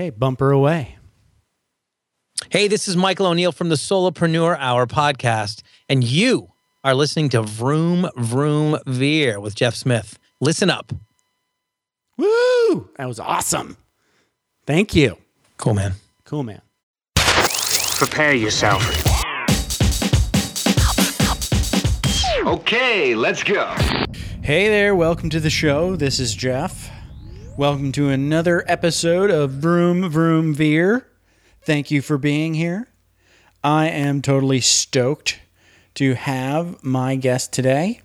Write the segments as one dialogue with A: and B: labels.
A: Hey, bumper away.
B: Hey, this is Michael O'Neal from the Solopreneur Hour podcast, and you are listening to Vroom Vroom Veer with Jeff Smith. Listen up.
A: Woo! That was awesome. Thank you.
B: Cool, man.
A: Cool, man.
C: Prepare yourself. Okay, let's go.
A: Hey there, welcome to the show. This is Jeff. Welcome to another episode of Vroom Vroom Veer. Thank you for being here. I am totally stoked to have my guest today.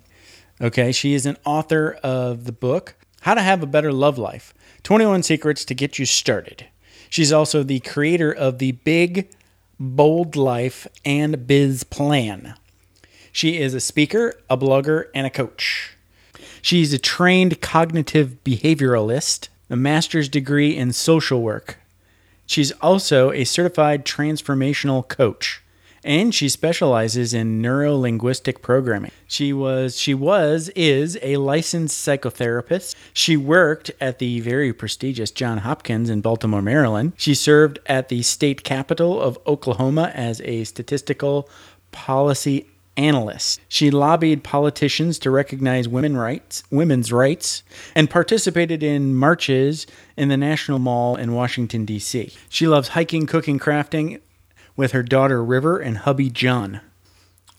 A: Okay, she is an author of the book How to Have a Better Love Life 21 Secrets to Get You Started. She's also the creator of the Big Bold Life and Biz Plan. She is a speaker, a blogger, and a coach. She's a trained cognitive behavioralist, a master's degree in social work. She's also a certified transformational coach, and she specializes in neuro-linguistic programming. She was she was is a licensed psychotherapist. She worked at the very prestigious John Hopkins in Baltimore, Maryland. She served at the state capital of Oklahoma as a statistical policy analyst. She lobbied politicians to recognize women rights, women's rights, and participated in marches in the National Mall in Washington D.C. She loves hiking, cooking, crafting with her daughter River and hubby John.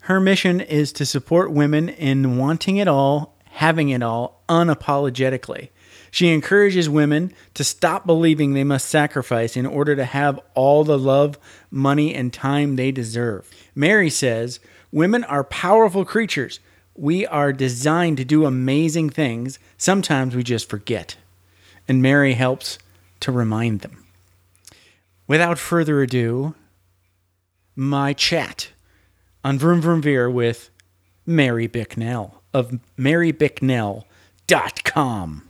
A: Her mission is to support women in wanting it all, having it all unapologetically. She encourages women to stop believing they must sacrifice in order to have all the love, money, and time they deserve. Mary says, Women are powerful creatures. We are designed to do amazing things. Sometimes we just forget. And Mary helps to remind them. Without further ado, my chat on Vroom Vroom Veer with Mary Bicknell of marybicknell.com.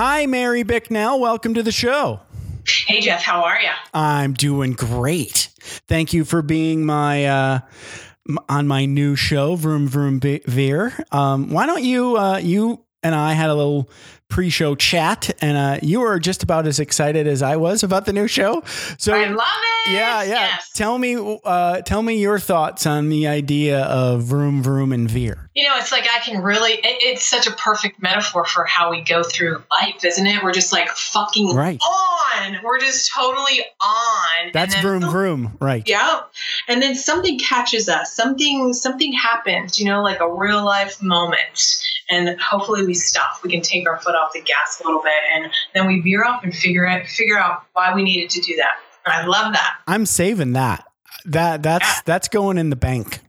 A: Hi, Mary Bicknell. Welcome to the show.
D: Hey Jeff, how are you?
A: I'm doing great. Thank you for being my uh, on my new show, Vroom Vroom Veer. Um, why don't you uh, you and I had a little pre-show chat, and uh, you were just about as excited as I was about the new show. So
D: I love it.
A: yeah, yeah.
D: Yes.
A: Tell me, uh, tell me your thoughts on the idea of Vroom Vroom and Veer.
D: You know, it's like I can really. It, it's such a perfect metaphor for how we go through life, isn't it? We're just like fucking
A: Right.
D: on. We're just totally on.
A: That's Vroom Vroom, right?
D: Yeah. And then something catches us. Something something happens, you know, like a real life moment. And hopefully we stop. We can take our foot off the gas a little bit and then we veer off and figure it figure out why we needed to do that. And I love that.
A: I'm saving that. That that's
D: Yeah.
A: that's going in the bank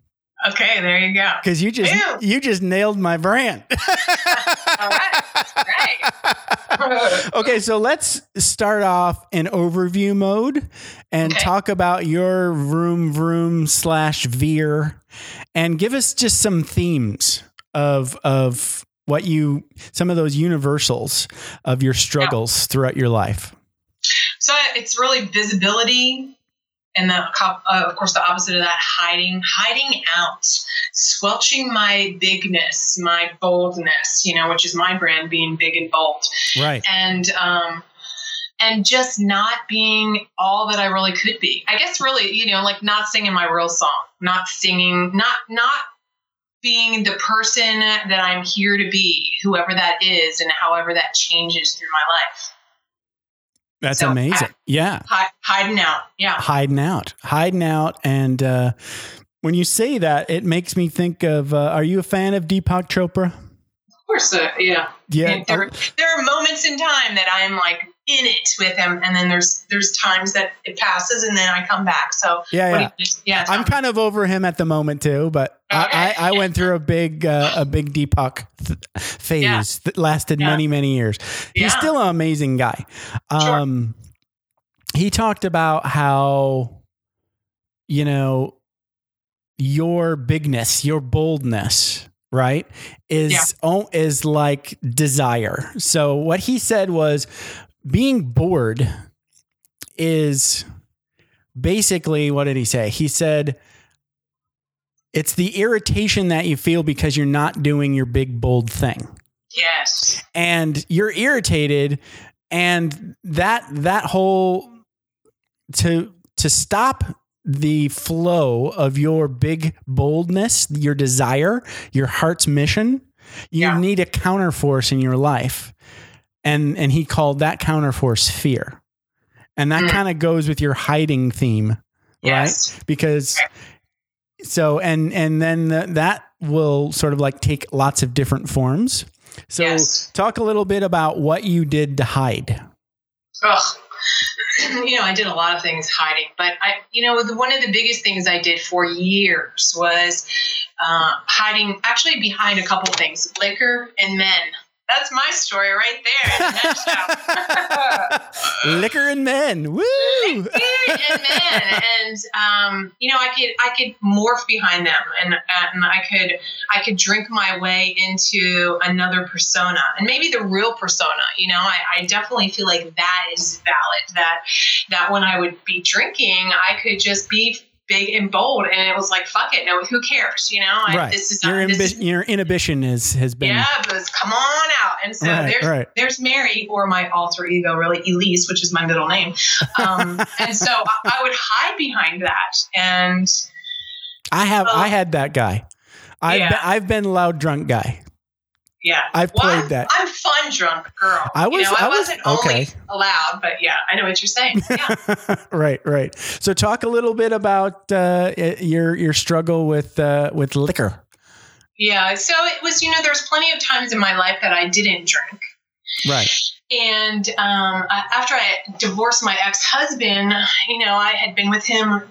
D: Okay, there you go.
A: because you just
D: Ew.
A: you just nailed my brand.
D: All right. Right.
A: okay, so let's start off in overview mode and
D: Okay.
A: talk about your vroom vroom slash veer and give us just some themes of of what you some of those universals of your struggles throughout your life.
D: So it's really visibility, and the uh, of course the opposite of that, hiding, hiding out, squelching my bigness, my boldness. You know, which is my brand, being big and bold,
A: Right.
D: and um, and just not being all that I really could be. I guess really, you know, like not singing my real song, not singing, not not being the person that I'm here to be, whoever that is, and however that changes through my life.
A: That's
D: So,
A: amazing.
D: I-
A: yeah.
D: Hi- hiding out, yeah.
A: hiding out, hiding out. And uh, when you say that, it makes me think of uh, are you a fan of Deepak Chopra?
D: Of course, uh, yeah.
A: Yeah.
D: There, there are moments in time that I'm like, in it with him, and then there's there's times that it passes, and then I come back. So
A: Yeah, yeah.
D: yeah,
A: I'm kind of over him at the moment too, but I, I, I went through a big uh, a big Deepak th- phase
D: Yeah.
A: that lasted
D: Yeah.
A: many many years. He's still an amazing guy. Um, He talked about how you know your bigness, your boldness, right, is
D: Yeah.
A: is like desire. So what he said was being bored is basically what did he say? He said it's the irritation that you feel because you're not doing your big bold thing
D: yes,
A: and you're irritated and that that whole to to stop the flow of your big boldness your desire your heart's mission you
D: Yeah.
A: need a counterforce in your life and and he called that counterforce fear and that
D: Mm.
A: kind of goes with your hiding theme
D: yes,
A: right because so and and then th- that will sort of like take lots of different forms so
D: Yes.
A: talk a little bit about what you did to hide
D: Ugh. you know, I did a lot of things hiding, but I, you know, the, one of the biggest things I did for years was uh, hiding, actually behind a couple things, liquor and men. That's my story right there. in a nutshell.
A: liquor and men woo
D: Liquor and men, and um, you know, I could I could morph behind them, and and I could I could drink my way into another persona, and maybe the real persona. You know, I, I definitely feel like that is valid. That that when I would be drinking, I could just be big and bold, and it was like, fuck it, no, who cares? You know, I,
A: right
D: this is
A: your,
D: not, this is
A: your inhibition is has been
D: yeah, but come on out. And so
A: Right,
D: there's
A: right.
D: there's Mary, or my alter ego, really Elise, which is my middle name. Um, and so I, I would hide behind that, and
A: i have
D: Oh.
A: i had that guy I've,
D: Yeah.
A: been, I've been loud drunk guy
D: yeah,
A: I've
D: Well,
A: played that.
D: I'm fun drunk girl.
A: I was-
D: you know, I,
A: I was-
D: wasn't
A: okay.
D: only allowed, but yeah, I know what you're saying. Yeah.
A: right right so talk a little bit about uh, your your struggle with uh, with liquor
D: yeah. So it was, you know, there's plenty of times in my life that I didn't drink.
A: right
D: And um, I- after I divorced my ex husband, you know, I had been with him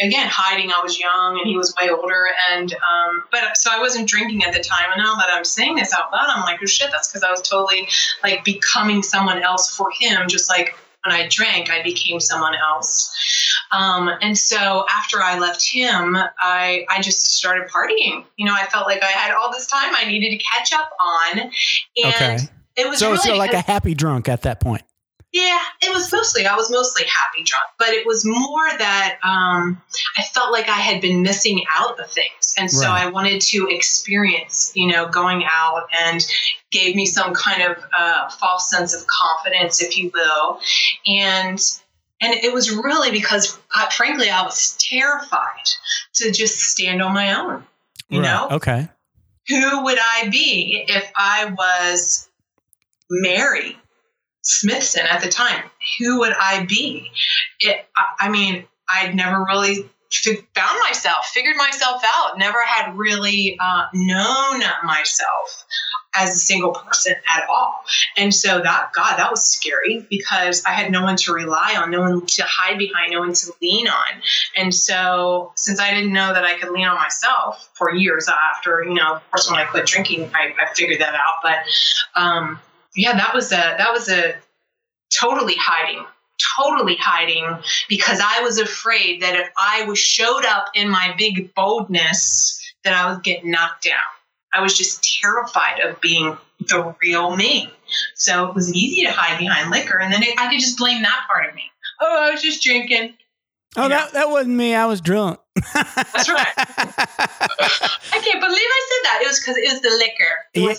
D: again, hiding. I was young and he was way older. And, um, but so I wasn't drinking at the time. And now that I'm saying this out loud, I'm like, oh shit, that's because I was totally like becoming someone else for him, just like when I drank, I became someone else. Um, and so after I left him, I, I just started partying. You know, I felt like I had all this time I needed to catch up on. And
A: Okay.
D: it was
A: so
D: really
A: so like a happy drunk at that point
D: yeah, it was mostly, I was mostly happy drunk, but it was more that um, I felt like I had been missing out of things. And so
A: Right.
D: I wanted to experience, you know, going out and gave me some kind of uh, false sense of confidence, if you will. And and it was really because, uh, frankly, I was terrified to just stand on my own. You
A: Right.
D: know,
A: okay
D: who would I be if I was Mary Smithson at the time? Who would I be? It, I, mean, I'd never really found myself, figured myself out, never had really uh, known myself as a single person at all. And so that, God, that was scary because I had no one to rely on, no one to hide behind, no one to lean on. And so, since I didn't know that I could lean on myself for years after, you know, of course, when I quit drinking, I, I figured that out. But um, yeah, that was a that was a totally hiding, totally hiding because I was afraid that if I was showed up in my big boldness, that I would get knocked down. I was just terrified of being the real me. So it was easy to hide behind liquor, and then it, I could just blame that part of me. Oh, I was just drinking.
A: oh
D: You know.
A: that that wasn't me i was drunk
D: That's right. I can't believe I said that. It was because it was the liquor.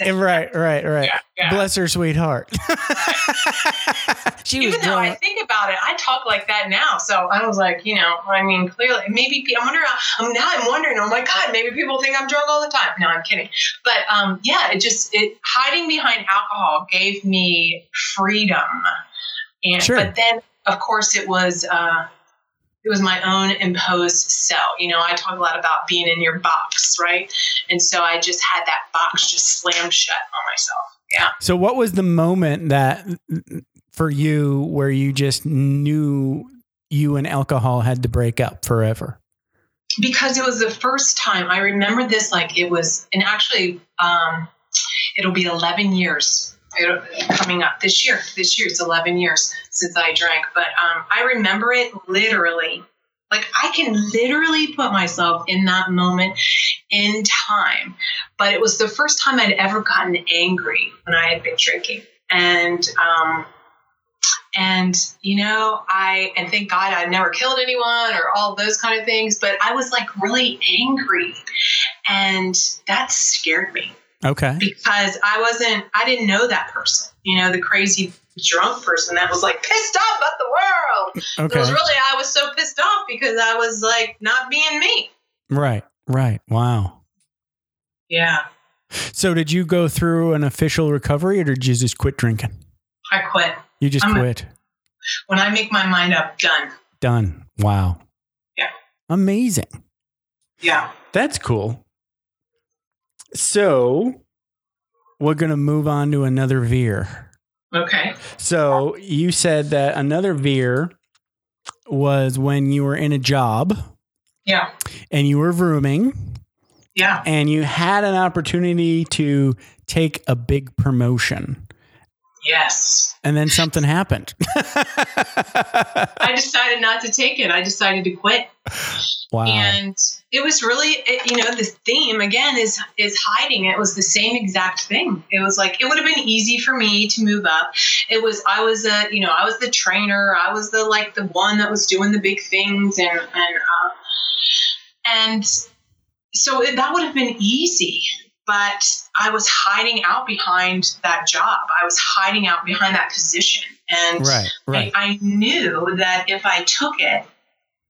A: Yeah, right, right, right.
D: Yeah, yeah.
A: Bless her sweetheart. she was
D: Even though I think about it, I talk like that now. So I was like, you know, I mean, clearly, maybe I'm wondering. I'm now I'm wondering. Oh my God, maybe people think I'm drunk all the time. No, I'm kidding. But um, yeah, it just it hiding behind alcohol gave me freedom, and
A: Sure.
D: but then of course it was. Uh, it was my own imposed self. You know, I talk a lot about being in your box, right? And so I just had that box just slammed shut on myself. Yeah.
A: So, what was the moment that for you where you just knew you and alcohol had to break up forever?
D: because it was the first time I remember this like it was, and actually, um, it'll be 11 years coming up this year. This year it's 11 years since I drank, but um, I remember it literally. Like I can literally put myself in that moment in time, but it was the first time I'd ever gotten angry when I had been drinking, and um, and you know i and thank god i never killed anyone or all those kind of things but i was like really angry and that scared me
A: Okay.
D: because i wasn't i didn't know that person you know the crazy drunk person that was like pissed off at the world it was really i was so pissed off because i was like not being me
A: Right. Right. Wow.
D: yeah
A: So did you go through an official recovery or did you just quit drinking?
D: i quit
A: You just
D: I'm a-
A: quit.
D: when i make my mind up done
A: Done. Wow.
D: Yeah.
A: Amazing.
D: yeah
A: That's cool. So we're going to move on to another veer.
D: okay.
A: So you said that another veer was when you were in a job
D: yeah.
A: and you were vrooming
D: yeah.
A: and you had an opportunity to take a big promotion
D: yes
A: and then something happened.
D: I decided not to take it. I decided to quit.
A: wow.
D: And it was really, it, you know, the theme again is is hiding. It was the same exact thing. It was like it would have been easy for me to move up. It was I was a, you know, I was the trainer. I was the like the one that was doing the big things, and and uh, and so it, that would have been easy. But I was hiding out behind that job. I was hiding out behind that position, and
A: right, right.
D: I, I knew that if I took it,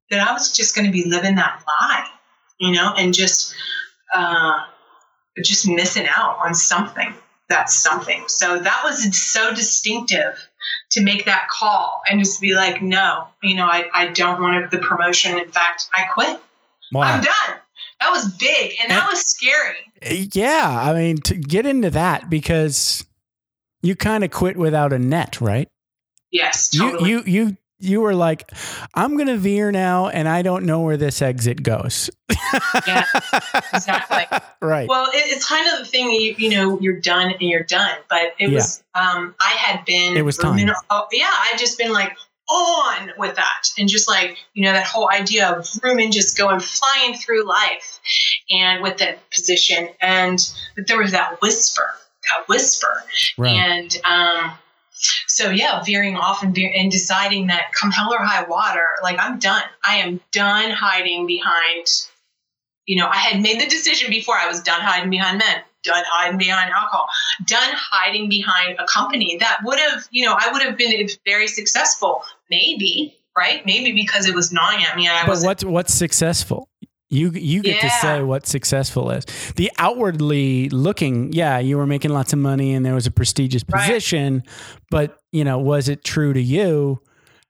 D: that I was just going to be living that lie, you know, and just uh, just missing out on something. That's something. So that was so distinctive to make that call and just be like, no, you know, I, I don't want the promotion. In fact, I quit.
A: wow.
D: I'm done. That was big and that was scary.
A: Yeah, I mean, to get into that because you kind of quit without a net, right?
D: Yes, totally.
A: You you you you were like, I'm gonna veer now, and I don't know where this exit goes.
D: Yeah, exactly.
A: right.
D: Well, it, it's kind of the thing you, you know you're done and you're done. But it was um, I had been
A: It was time.
D: oh, yeah, I had just been like on with that and just like you know that whole idea of vrooming just going flying through life and with that position and but there was that whisper that whisper
A: right.
D: and um, so yeah, veering off and, veer- and deciding that come hell or high water, like I'm done. I am done hiding behind. You know, I had made the decision before. I was done hiding behind men, done hiding behind alcohol, done hiding behind a company that would have, you know, I would have been very successful, maybe, right? Maybe because it was gnawing at me and I
A: but what's what's successful? You you get to say what successful is. The outwardly looking, yeah, you were making lots of money and there was a prestigious
D: Right.
A: position, but you know, was it true to you?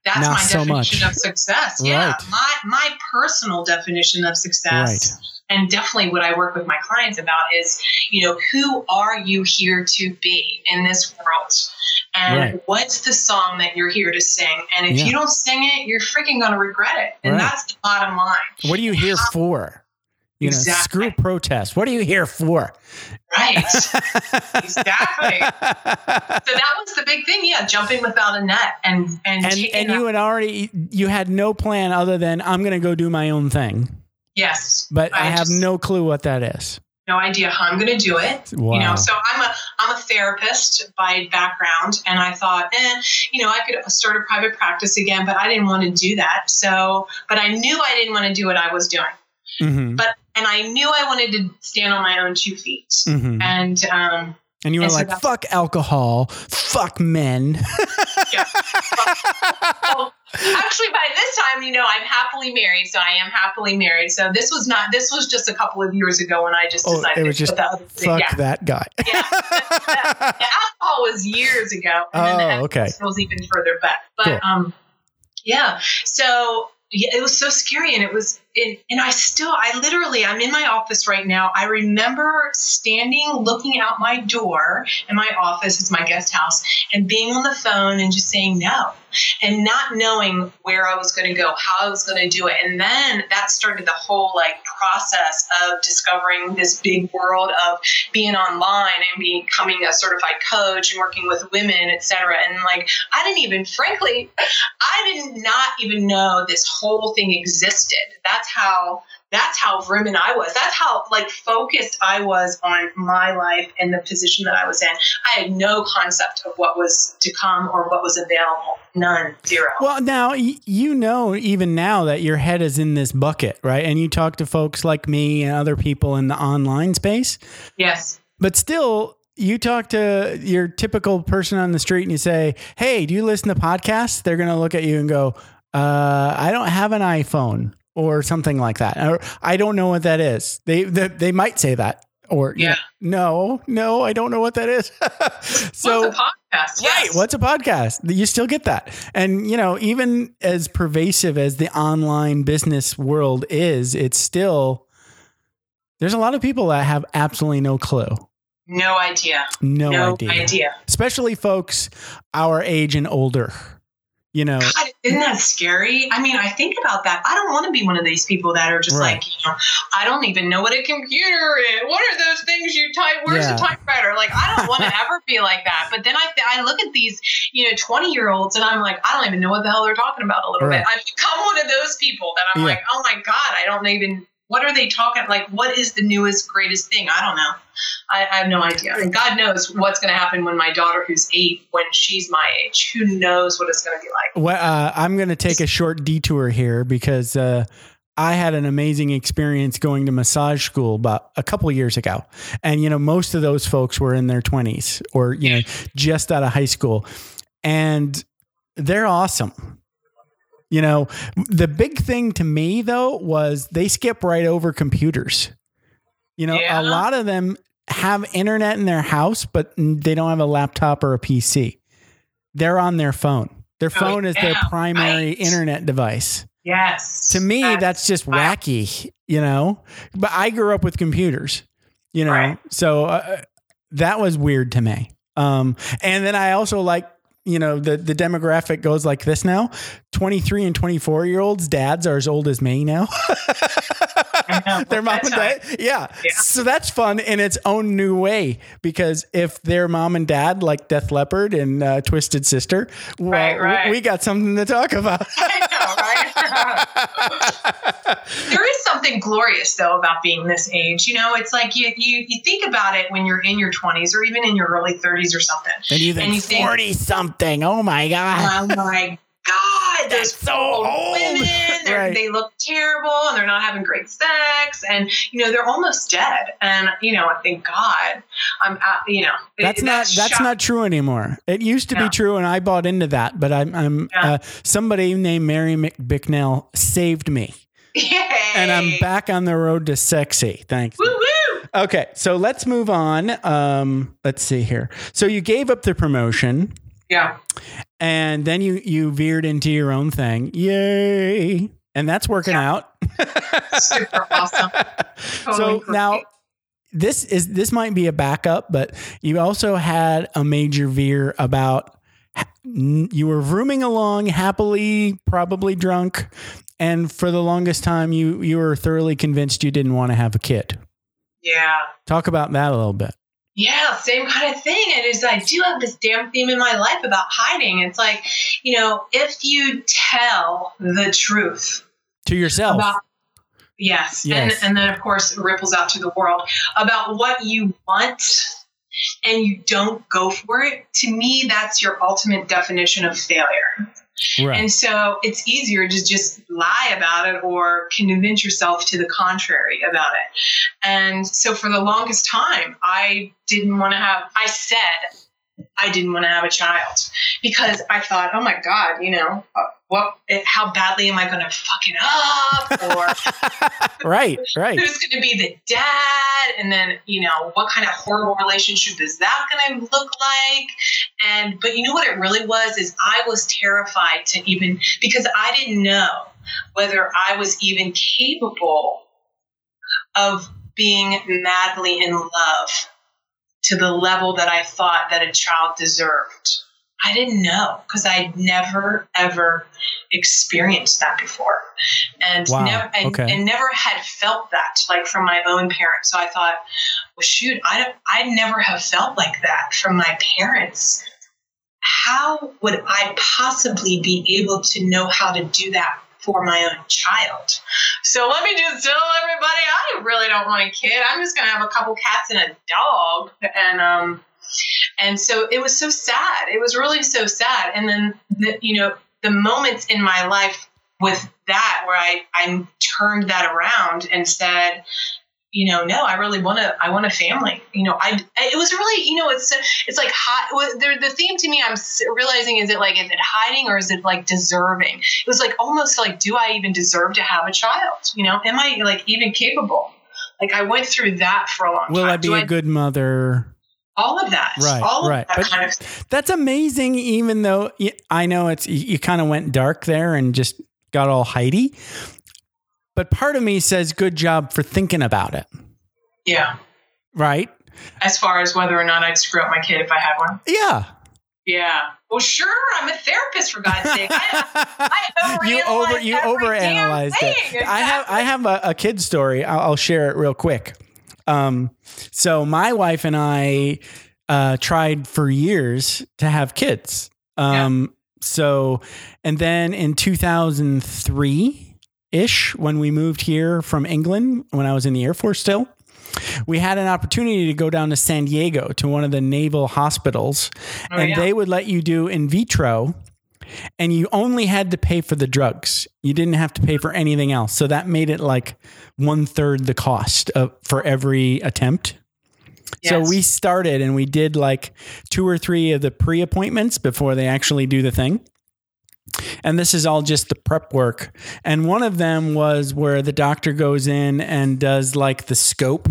D: That's
A: not
D: my
A: so
D: definition
A: much.
D: of success. Yeah,
A: Right.
D: my my personal definition of success.
A: Right.
D: and definitely what I work with my clients about is, you know, who are you here to be in this world? And
A: Right.
D: what's the song that you're here to sing? And if
A: Yeah.
D: you don't sing it, you're freaking going to regret it. And that's the bottom line.
A: What are you here for? You know, screw protest. What are you here for?
D: Right. exactly. So that was the big thing. Yeah. Jumping without a net and, and,
A: and and you had already you had no plan other than I'm going to go do my own thing.
D: yes.
A: But I, have
D: just-
A: no clue what that is.
D: no idea how I'm going to do it.
A: Wow.
D: You know, so I'm a I'm a therapist by background, and I thought, eh, you know, I could start a private practice again, but I didn't want to do that. So, but I knew I didn't want to do what I was doing,
A: Mhm.
D: but and I knew I wanted to stand on my own two feet,
A: Mhm.
D: and um,
A: And you were
D: and
A: like,
D: that's-
A: "Fuck alcohol, fuck men."
D: yeah. well, actually, by this time, you know, I'm happily married, so I am happily married. So this was not this was just a couple of years ago when I just
A: Oh,
D: decided
A: it was
D: to
A: just
D: that
A: fuck
D: yeah.
A: that guy.
D: Yeah. the alcohol was years ago. And then the
A: Oh, okay.
D: alcohol was even further back. But
A: Cool.
D: um, yeah. So yeah, it was so scary, and it was and, and I still, I literally, I'm in my office right now. I remember standing, looking out my door in my office, it's my guest house, and being on the phone and just saying no and not knowing where I was going to go, how I was going to do it. And then that started the whole like process of discovering this big world of being online and becoming a certified coach and working with women, etc. And like, I didn't even, frankly, I did not even know this whole thing existed. That's how that's how and I was. That's how like focused I was on my life and the position that I was in. I had no concept of what was to come or what was available. None, zero.
A: Well, now you know even now that your head is in this bucket, right? And you talk to folks like me and other people in the online space.
D: Yes.
A: But still, you talk to your typical person on the street and you say, "Hey, do you listen to podcasts?" They're going to look at you and go, uh, "I don't have an iPhone." Or something like that. Or I don't know what that is. They they, they might say that. Or yeah, know, no, no, I don't know what that is.
D: so what's a podcast? Yes.
A: Right, what's a podcast? You still get that, and you know, even as pervasive as the online business world is, it's still there's a lot of people that have absolutely no clue.
D: No idea.
A: No,
D: no
A: idea.
D: idea.
A: Especially folks our age and older you know
D: God, isn't that scary i mean i think about that i don't want to be one of these people that are just right. like you know i don't even know what a computer is what are those things you type where's yeah. the typewriter like i don't want to ever be like that but then I, I look at these you know 20 year olds and i'm like i don't even know what the hell they're talking about a little right. bit i've become one of those people that i'm yeah. like oh my god i don't even what are they talking like what is the newest greatest thing i don't know i, I have no idea and god knows what's going to happen when my daughter who's eight when she's my age who knows what it's going to be like
A: well uh, i'm going to take a short detour here because uh, I had an amazing experience going to massage school about a couple years ago. And, you know, most of those folks were in their 20s or, you know, just out of high school. And they're awesome. You know, the big thing to me though was they skip right over computers. You know, yeah. a lot of them have internet in their house, but they don't have a laptop or a PC. They're on their phone. Their oh, phone is their primary right. internet device.
D: Yes.
A: To me, that's, that's just wacky, you know. But I grew up with computers, you know, right. so uh, that was weird to me. Um, and then I also like you know the the demographic goes like this now 23 and 24 year olds dads are as old as me now their mom and dad yeah. yeah. so that's fun in its own new way because if their mom and dad like Def Leppard and uh, twisted sister well right, right. We, we, got something to talk about
D: there is something glorious though about being this age. You know, it's like you you, you think about it when you're in your 20s or even in your early 30s or something.
A: And you think, and you 40 think, something. Oh my god.
D: Oh my God, there's so old women. Right. They look terrible and they're not having great sex, and you know they're almost dead. And you know, I think God, I'm, at, you know,
A: that's it, not that's, that's not true anymore. It used to be true, and I bought into that. But I'm, I'm yeah. uh, somebody named Mary McBicknell saved me. Yay. And I'm back on the road to sexy. Thanks.
D: Woo-woo.
A: Okay, so let's move on. Um, let's see here. So you gave up the promotion.
D: Yeah.
A: And then you you veered into your own thing. Yay. And that's working yeah. out.
D: Super awesome.
A: Totally so great. now this is this might be a backup, but you also had a major veer about you were vrooming along happily, probably drunk, and for the longest time you you were thoroughly convinced you didn't want to have a kid.
D: Yeah.
A: Talk about that a little bit.
D: Yeah, same kind of thing. And is I do have this damn theme in my life about hiding. It's like, you know, if you tell the truth
A: to yourself.
D: About, yes. yes. And, and then, of course, it ripples out to the world about what you want and you don't go for it, to me, that's your ultimate definition of failure. Right. And so it's easier to just lie about it or convince yourself to the contrary about it. And so for the longest time, I didn't want to have, I said I didn't want to have a child because I thought, oh my God, you know, uh, what, how badly am I going to fuck it up?
A: Or right, right.
D: Who's going to be the dad? And then, you know, what kind of horrible relationship is that going to look like? And, but you know what it really was is I was terrified to even, because I didn't know whether I was even capable of being madly in love to the level that I thought that a child deserved. I didn't know because I'd never ever experienced that before, and
A: Wow,
D: never and,
A: okay.
D: and never had felt that like from my own parents. So I thought, well, shoot, I don't, I never have felt like that from my parents. How would I possibly be able to know how to do that for my own child? So let me just tell everybody, I really don't want a kid. I'm just gonna have a couple cats and a dog, and um, and so it was so sad. It was really so sad. And then the, you know the moments in my life with that where I I turned that around and said, you know, no, I really want to. I want a family. You know, I. It was really, you know, it's it's like hot. The, the theme to me, I'm realizing, is it like is it hiding or is it like deserving? It was like almost like, do I even deserve to have a child? You know, am I like even capable? Like I went through that for a long
A: Will
D: time.
A: Will I be
D: Do
A: a good mother?
D: All of that,
A: Right,
D: all of
A: right.
D: that kind of
A: That's amazing. Even though I know it's you, you kind of went dark there and just got all Heidi, but part of me says good job for thinking about it.
D: yeah.
A: Right?
D: As far as whether or not I'd screw up my kid if I had one.
A: Yeah.
D: Yeah. Well, sure. I'm a therapist for God's sake. I, I
A: you over you overanalyzed it. I have I have a, a kid story. I'll, I'll share it real quick. Um, so my wife and I uh, tried for years to have kids. Um, so and then in 2003 ish, when we moved here from England, when I was in the Air Force still. We had an opportunity to go down to San Diego to one of the naval hospitals,
D: Oh,
A: and
D: yeah.
A: they would let you do in vitro and you only had to pay for the drugs. You didn't have to pay for anything else. So that made it like one third the cost of, for every attempt. So we started and we did like two or three of the pre appointments before they actually do the thing. And this is all just the prep work. And one of them was where the doctor goes in and does like the scope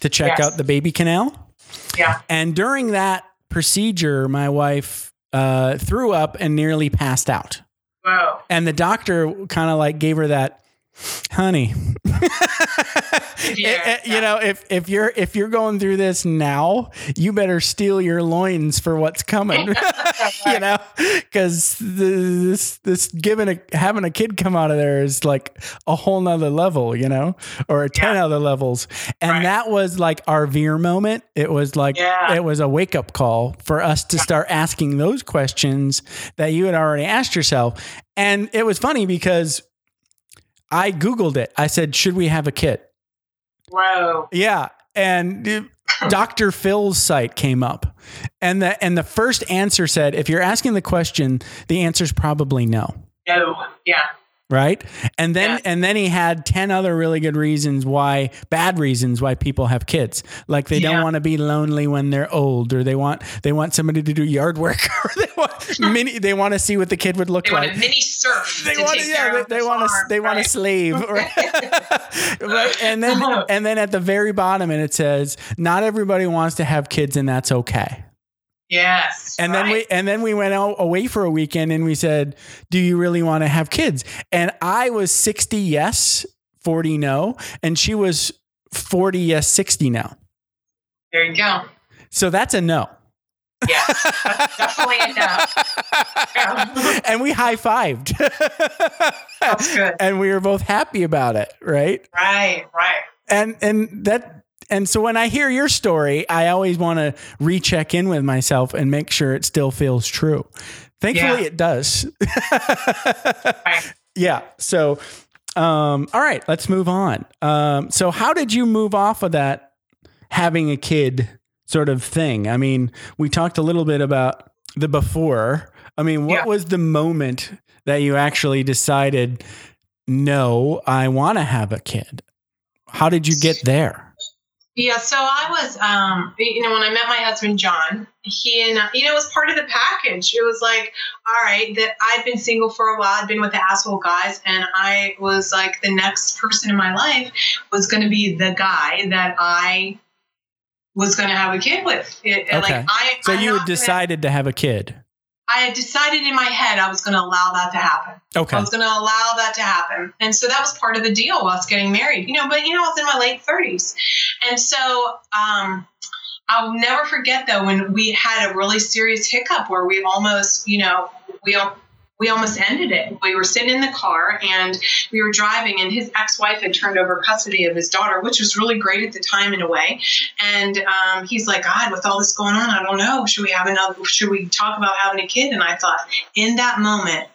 A: to check
D: Yes.
A: out the baby canal.
D: Yeah.
A: And during that procedure, my wife uh, threw up and nearly passed out.
D: Wow.
A: And the doctor kind of like gave her that, honey.
D: Yeah,
A: Eh, eh, you know, if if you're if you're going through this now, you better steel your loins for what's coming. you know, because this this giving a having a kid come out of there is like a whole nother level. You know, or ten
D: Yeah.
A: other levels, and
D: Right.
A: that was like our veer moment. It was like
D: Yeah.
A: it was a wake up call for us to start asking those questions that you had already asked yourself, and it was funny because. I Googled it. I said, should we have a kid?
D: Whoa.
A: Yeah, and Dr. Phil's site came up, and the and the first answer said, if you're asking the question, the answer is probably no.
D: No. Yeah.
A: Right, and then
D: Yeah.
A: and then he had ten other really good reasons why, bad reasons why people have kids, like they don't want to be lonely when they're old, or they want they want somebody to do yard work, or they want mini, they want to see what the kid would look
D: They
A: like.
D: want a mini serf.
A: they want yeah, they, want to, they want
D: right?
A: a slave, right? And then, uh-huh. and then at the very bottom, and it says, not everybody wants to have kids, and that's okay.
D: Yes.
A: And then we, and then we went out away for a weekend, and we said, do you really want to have kids? And I was sixty yes, forty no, and she was forty yes, sixty no.
D: There you go.
A: So that's a no.
D: Yeah. Definitely a no.
A: and we high fived.
D: That's good.
A: and we were both happy about it, right?
D: Right. Right.
A: and and that and so when I hear your story, I always want to recheck in with myself and make sure it still feels true. Thankfully,
D: Yeah.
A: it does.
D: Right.
A: yeah. So, um, all right, let's move on. Um, so, how did you move off of that having a kid sort of thing? I mean, we talked a little bit about the before. I mean, what
D: Yeah.
A: was the moment that you actually decided, no, I want to have a kid? How did you get there?
D: Yeah, so I was, um, you know, when I met my husband John, he and you know, it was part of the package. It was like, all right, that I've been single for a while, I've been with the asshole guys, and I was like, the next person in my life was going to be the guy that I was going to have a kid with. It,
A: Okay.
D: Like I,
A: So
D: I'm
A: you had
D: gonna-
A: decided to have a kid.
D: I had decided in my head I was going to allow that to happen.
A: Okay.
D: I was going to allow that to happen. And so that was part of the deal of us getting married, you know, but you know, I was in my late 30s. And so um, I'll never forget though when we had a really serious hiccup where we almost, you know, we all we almost ended it. We were sitting in the car and we were driving, and his ex wife had turned over custody of his daughter, which was really great at the time in a way. And um, he's like, God, with all this going on, I don't know. Should we have another? Should we talk about having a kid? And I thought, in that moment,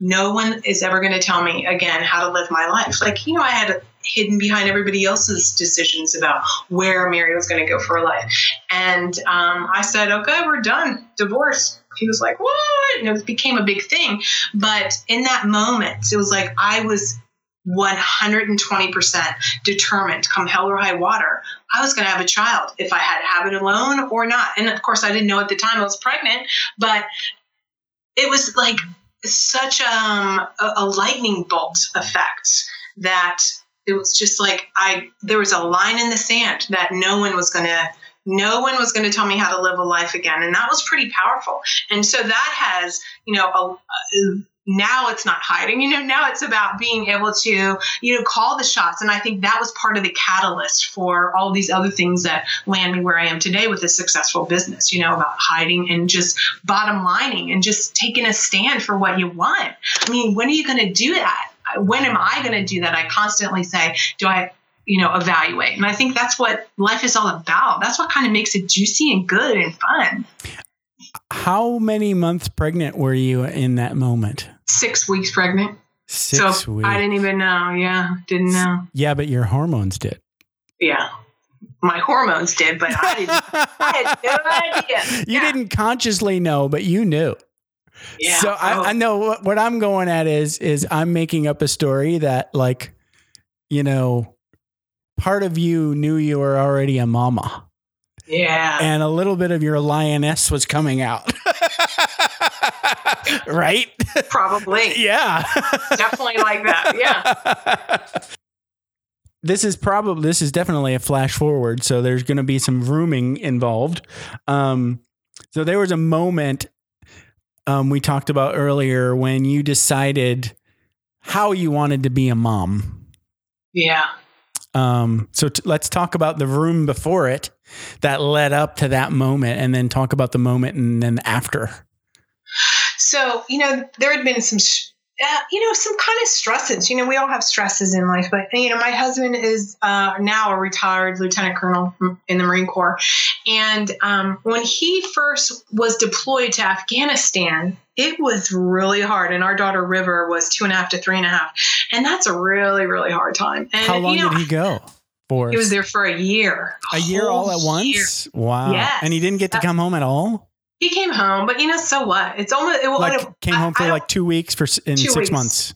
D: no one is ever going to tell me again how to live my life. Like, you know, I had hidden behind everybody else's decisions about where Mary was going to go for her life. And um, I said, okay, we're done. Divorce he was like, what? And it became a big thing. But in that moment, it was like I was 120% determined, come hell or high water, I was going to have a child if I had to have it alone or not. And of course, I didn't know at the time I was pregnant, but it was like such um, a, a lightning bolt effect that it was just like I there was a line in the sand that no one was going to no one was going to tell me how to live a life again. And that was pretty powerful. And so that has, you know, a, a, now it's not hiding, you know, now it's about being able to, you know, call the shots. And I think that was part of the catalyst for all these other things that land me where I am today with a successful business, you know, about hiding and just bottom lining and just taking a stand for what you want. I mean, when are you going to do that? When am I going to do that? I constantly say, do I you know, evaluate. And I think that's what life is all about. That's what kind of makes it juicy and good and fun.
A: How many months pregnant were you in that moment?
D: Six weeks pregnant.
A: Six
D: so
A: weeks.
D: I didn't even know. Yeah, didn't know.
A: Yeah, but your hormones did.
D: Yeah. My hormones did, but I didn't. I had no idea.
A: You
D: Yeah.
A: didn't consciously know, but you knew.
D: Yeah.
A: So I,
D: Oh.
A: I know what, what I'm going at is is I'm making up a story that like, you know, part of you knew you were already a mama,
D: yeah.
A: and a little bit of your lioness was coming out. right?
D: Probably.
A: yeah.
D: Definitely like that. Yeah.
A: This is probably this is definitely a flash forward, so there's going to be some vrooming involved. Um, so there was a moment um, we talked about earlier when you decided how you wanted to be a mom.
D: Yeah.
A: Um, so t- let's talk about the vroom before it that led up to that moment, and then talk about the moment and then after.
D: So, you know, there had been some, uh, you know, some kind of stresses. You know, we all have stresses in life, but, you know, my husband is uh, now a retired lieutenant colonel in the Marine Corps. And um, when he first was deployed to Afghanistan, it was really hard. And our daughter River was two and a half to three and a half. And that's a really, really hard time. And,
A: How long
D: you know,
A: did he go for?
D: He was there for a year.
A: a year all at
D: year.
A: once. Wow!
D: Yes.
A: and he didn't get to come home at all.
D: He came home, but you know, so what? It's almost it,
A: Like came
D: I-
A: home for
D: I
A: like two weeks for in six
D: weeks.
A: months.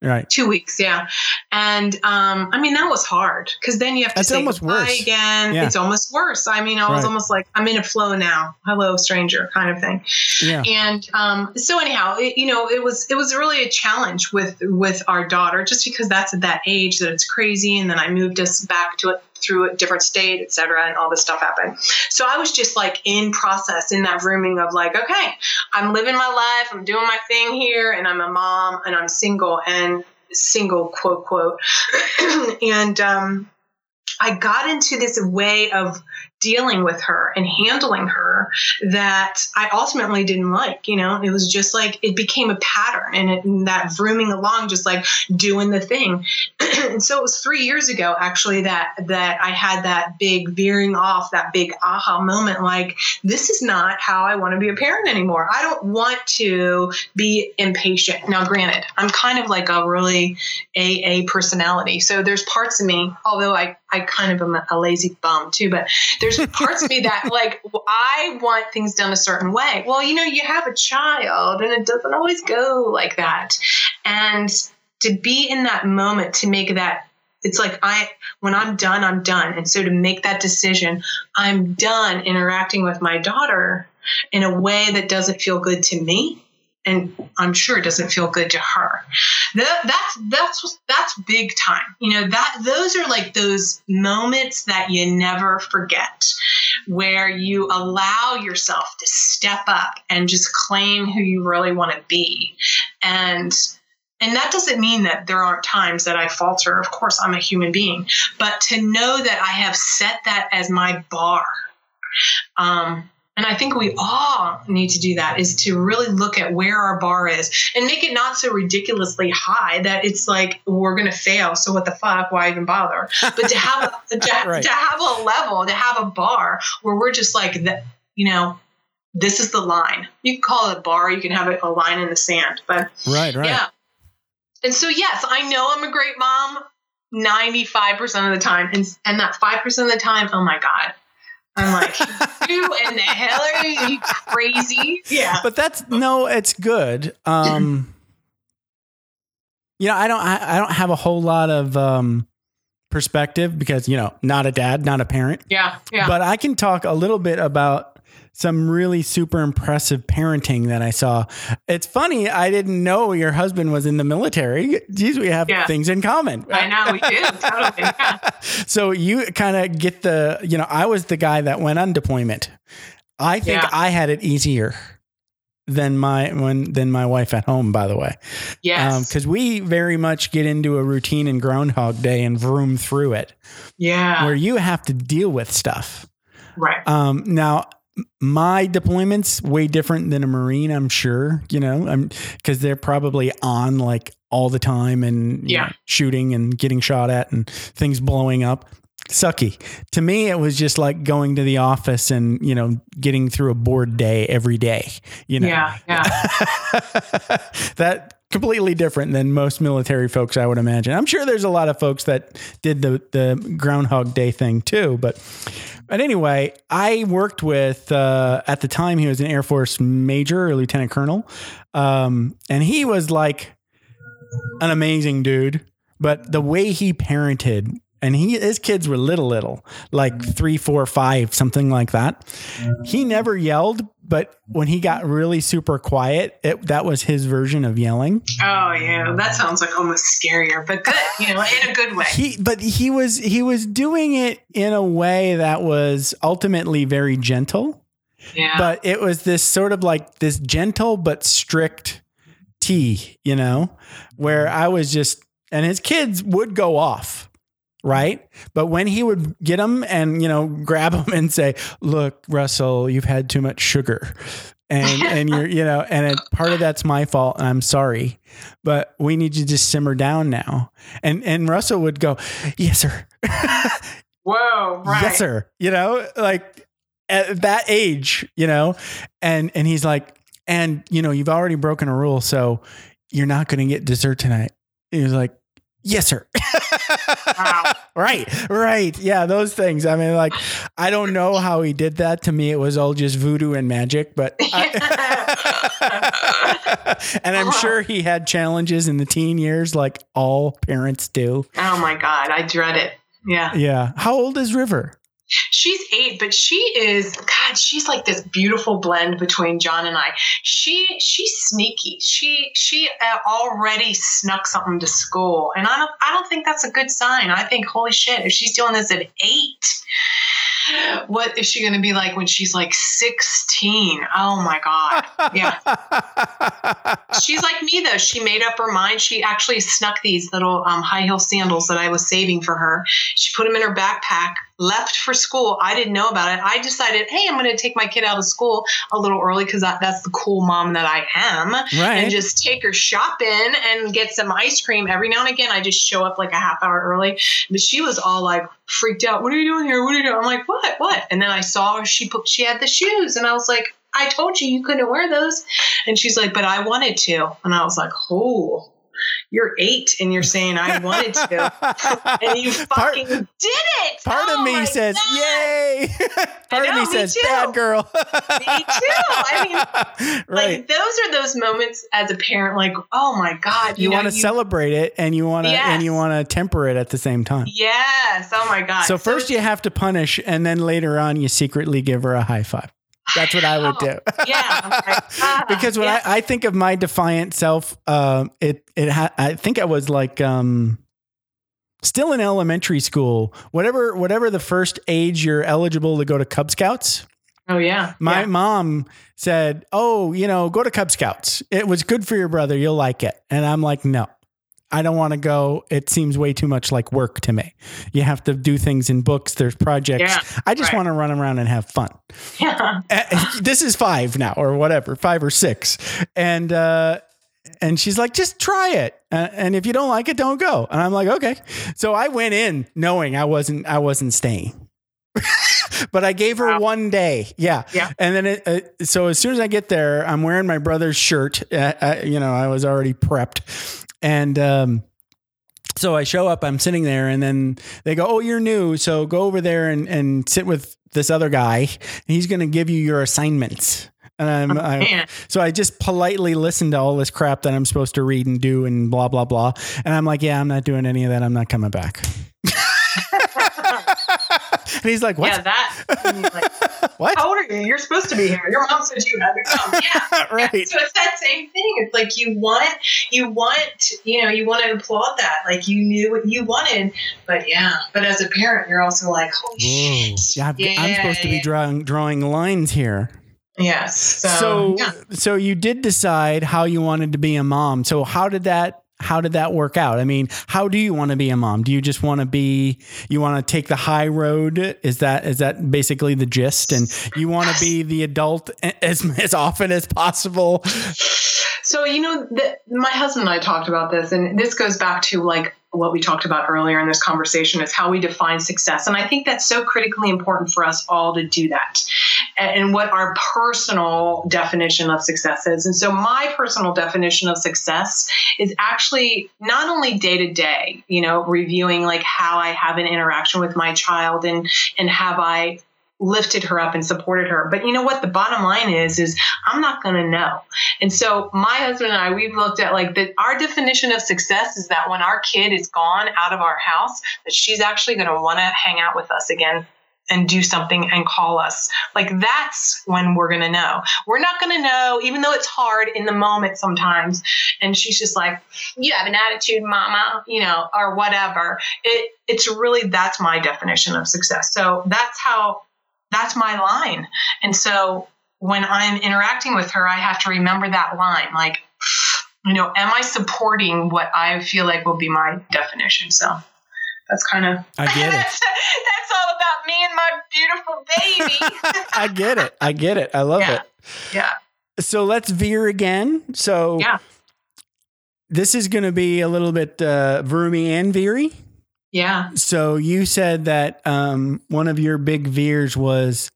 A: Right.
D: two weeks yeah and um i mean that was hard because then you have to
A: That's
D: say
A: almost worse.
D: again
A: Yeah.
D: it's almost worse i mean i was
A: Right.
D: almost like i'm in a flow now hello stranger kind of thing
A: Yeah.
D: and um so anyhow it, you know it was it was really a challenge with with our daughter just because that's at that age that it's crazy and then i moved us back to it through a different state et cetera and all this stuff happened. So i was just like in process in that vrooming of like okay i'm living my life i'm doing my thing here and i'm a mom and i'm single and single quote quote. And um I got into this way of dealing with her and handling her that I ultimately didn't like. You know, it was just like it became a pattern and, it, and that vrooming along, just like doing the thing. and so it was three years ago, actually, that that I had that big veering off, that big aha moment. Like this is not how I want to be a parent anymore. I don't want to be impatient. Now, granted, I'm kind of like a really AA personality, so there's parts of me, although I I kind of am a lazy bum too, but there's parts of me that like I want things done a certain way. Well, you know, you have a child and it doesn't always go like that. And to be in that moment to make that it's like I when I'm done, I'm done. And so to make that decision, I'm done interacting with my daughter in a way that doesn't feel good to me and I'm sure it doesn't feel good to her. That, that's that's that's big time. You know that those are like those moments that you never forget. where you allow yourself to step up and just claim who you really want to be. And and that doesn't mean that there aren't times that I falter. Of course, I'm a human being, but to know that I have set that as my bar. Um, and I think we all need to do that is to really look at where our bar is and make it not so ridiculously high that it's like we're going to fail. So what the fuck? Why even bother? But to have to,
A: Right.
D: to have a level, to have a bar where we're just like that, you know, this is the line. You can call it a bar. You can have it a line in the sand, but
A: Right, right.
D: yeah. And so, yes, I know I'm a great mom 95% of the time. And, and that 5% of the time, oh my God. I'm like, who in the hell are you? Are you crazy? Yeah.
A: But that's no, it's good. Um you know, I don't I, I don't have a whole lot of um perspective because, you know, not a dad, not a parent.
D: Yeah. Yeah.
A: But I can talk a little bit about some really super impressive parenting that I saw. It's funny, I didn't know your husband was in the military. Geez, we have
D: Yeah.
A: things in common.
D: I know we do. Totally. Yeah.
A: So you kind of get the, you know, I was the guy that went on deployment. I think
D: Yeah.
A: I had it easier than my when than my wife at home. By the way,
D: Yes.
A: because we very much get into a routine in Groundhog Day and vroom through it,
D: yeah.
A: where you have to deal with stuff.
D: right.
A: Um, now, my deployments way different than a Marine. I'm sure, you know, I'm because they're probably on like all the time and
D: Yeah.
A: know, shooting and getting shot at and things blowing up. Sucky. To me, it was just like going to the office and you know getting through a bored day every day. You know,
D: Yeah. Yeah.
A: that completely different than most military folks I would imagine. I'm sure there's a lot of folks that did the the Groundhog Day thing too, but but anyway, I worked with uh, at the time he was an Air Force major or lieutenant colonel, um, and he was like an amazing dude. But the way he parented, and he his kids were little, little, like three, four, five, something like that. He never yelled, but when he got really super quiet, it, that was his version of yelling.
D: oh, yeah. That sounds like almost scarier, but good, you know, in a good way.
A: He, but he was he was doing it in a way that was ultimately very gentle.
D: Yeah.
A: but it was this sort of like this gentle but strict T, you know, where I was just, and his kids would go off, right? But when he would get them and, you know, grab them and say, look, Russell, you've had too much sugar. And, and you're, you know, and it, part of that's my fault. And I'm sorry, but we need you to just simmer down now. And, and Russell would go, yes, sir.
D: Whoa. Right.
A: Yes, sir. You know, like at that age, you know, and and he's like, and you know, you've already broken a rule, so you're not going to get dessert tonight. He was like, yes, sir.
D: Wow.
A: right, right, yeah, those things. I mean, like, I don't know how he did that. To me, it was all just voodoo and magic, but. I- and I'm uh-huh. sure he had challenges in the teen years, like all parents do.
D: Oh my God. I dread it. Yeah.
A: Yeah. How old is River?
D: She's eight, but she is God. She's like this beautiful blend between John and I. She she's sneaky. She she uh, already snuck something to school, and I don't I don't think that's a good sign. I think holy shit, if she's doing this at eight, what is she going to be like when she's like sixteen? Oh my god, yeah. She's like me though. She made up her mind. She actually snuck these little um, high heel sandals that I was saving for her. She put them in her backpack, left for school. I didn't know about it. I decided, hey, I'm going to take my kid out of school a little early because that, that's the cool mom that I am.
A: Right.
D: And just take her shopping and get some ice cream. Every now and again, I just show up like a half hour early. But she was all like freaked out. What are you doing here? What are you doing? I'm like, what? What? And then I saw her. She put, she had the shoes, and I was like, I told you you couldn't wear those. And she's like, but I wanted to. And I was like, oh, you're eight and you're saying I wanted to. And you
A: Part-
D: fucking did it.
A: Part
D: Oh
A: of me says,
D: God.
A: "Yay!" Part of me
D: me
A: says,
D: too.
A: "Bad girl."
D: Me too. I mean,
A: right.
D: Like those are those moments as a parent, like, oh my God.
A: you
D: know,
A: want to celebrate it, and you want to, and you want to temper it at the same time.
D: Yes. Oh my God.
A: So first you have to punish, and then later on you secretly give her a high five. That's what I would do.
D: yeah. Like, ah,
A: because when
D: yeah.
A: I, I think of my defiant self, um, it it ha- I think I was like um, still in elementary school, whatever whatever the first age you're eligible to go to Cub Scouts.
D: Oh yeah.
A: My
D: yeah.
A: mom said, "Oh, you know, go to Cub Scouts. It was good for your brother. You'll like it." And I'm like, "No." I don't want to go. It seems way too much like work to me. You have to do things in books. There's projects.
D: Yeah,
A: I just
D: right.
A: want to run around and have fun.
D: Yeah.
A: Uh, this is five now or whatever, five or six. And, uh, and she's like, just try it. Uh, and if you don't like it, don't go. And I'm like, okay. So I went in knowing I wasn't, I wasn't staying. but I gave her
D: Wow.
A: one day. Yeah.
D: Yeah.
A: And then it, uh, so as soon as I get there, I'm wearing my brother's shirt. Uh, uh, you know, I was already prepped. And, um, so I show up, I'm sitting there, and then they go, Oh, you're new. So go over there and, and sit with this other guy. And he's going to give you your assignments. And I'm, I, so I just politely listen to all this crap that I'm supposed to read and do and blah, blah, blah. And I'm like, Yeah, I'm not doing any of that. I'm not coming back. And he's like, What?
D: Yeah, that. Like,
A: what?
D: how old are you? You're supposed to be here. Your mom said you had to come. Yeah.
A: right.
D: Yeah, so it's that same thing. It's like you want, you want, you know, you want to applaud that. Like you knew what you wanted, but yeah. But as a parent, you're also like, holy shit.
A: Yeah, I've- I'm supposed to be
D: Yeah.
A: drawing drawing lines here.
D: Yes. So,
A: so
D: yeah.
A: so you did decide how you wanted to be a mom so how did that how did that work out? I mean how do you want to be a mom? Do you just want to be you want to take the high road? Is that is that basically the gist? And you want to be the adult as as often as possible?
D: So you know, the, my husband and I talked about this, and this goes back to like what we talked about earlier in this conversation is how we define success, and I think that's so critically important for us all to do that, and, what our personal definition of success is. And so, my personal definition of success is actually not only day to day, you know, reviewing like how I have an interaction with my child, and and have I lifted her up and supported her. But you know what? The bottom line is, is I'm not going to know. And so my husband and I, we've looked at like that. Our definition of success is that when our kid is gone out of our house, that she's actually going to want to hang out with us again and do something and call us. Like that's when we're going to know. We're not going to know, even though it's hard in the moment sometimes. And she's just like, you have an attitude, mama, you know, or whatever. It, it's really, that's my definition of success. So that's how, that's my line. And so when I'm interacting with her, I have to remember that line. Like, you know, am I supporting what I feel like will be my definition? So that's kind of
A: I get it.
D: that's all about me and my beautiful baby.
A: i get it i get it i love
D: Yeah.
A: it
D: yeah.
A: so let's veer again so
D: Yeah.
A: this is going to be a little bit uh vroomy and veery
D: Yeah.
A: So you said that um, one of your big veers was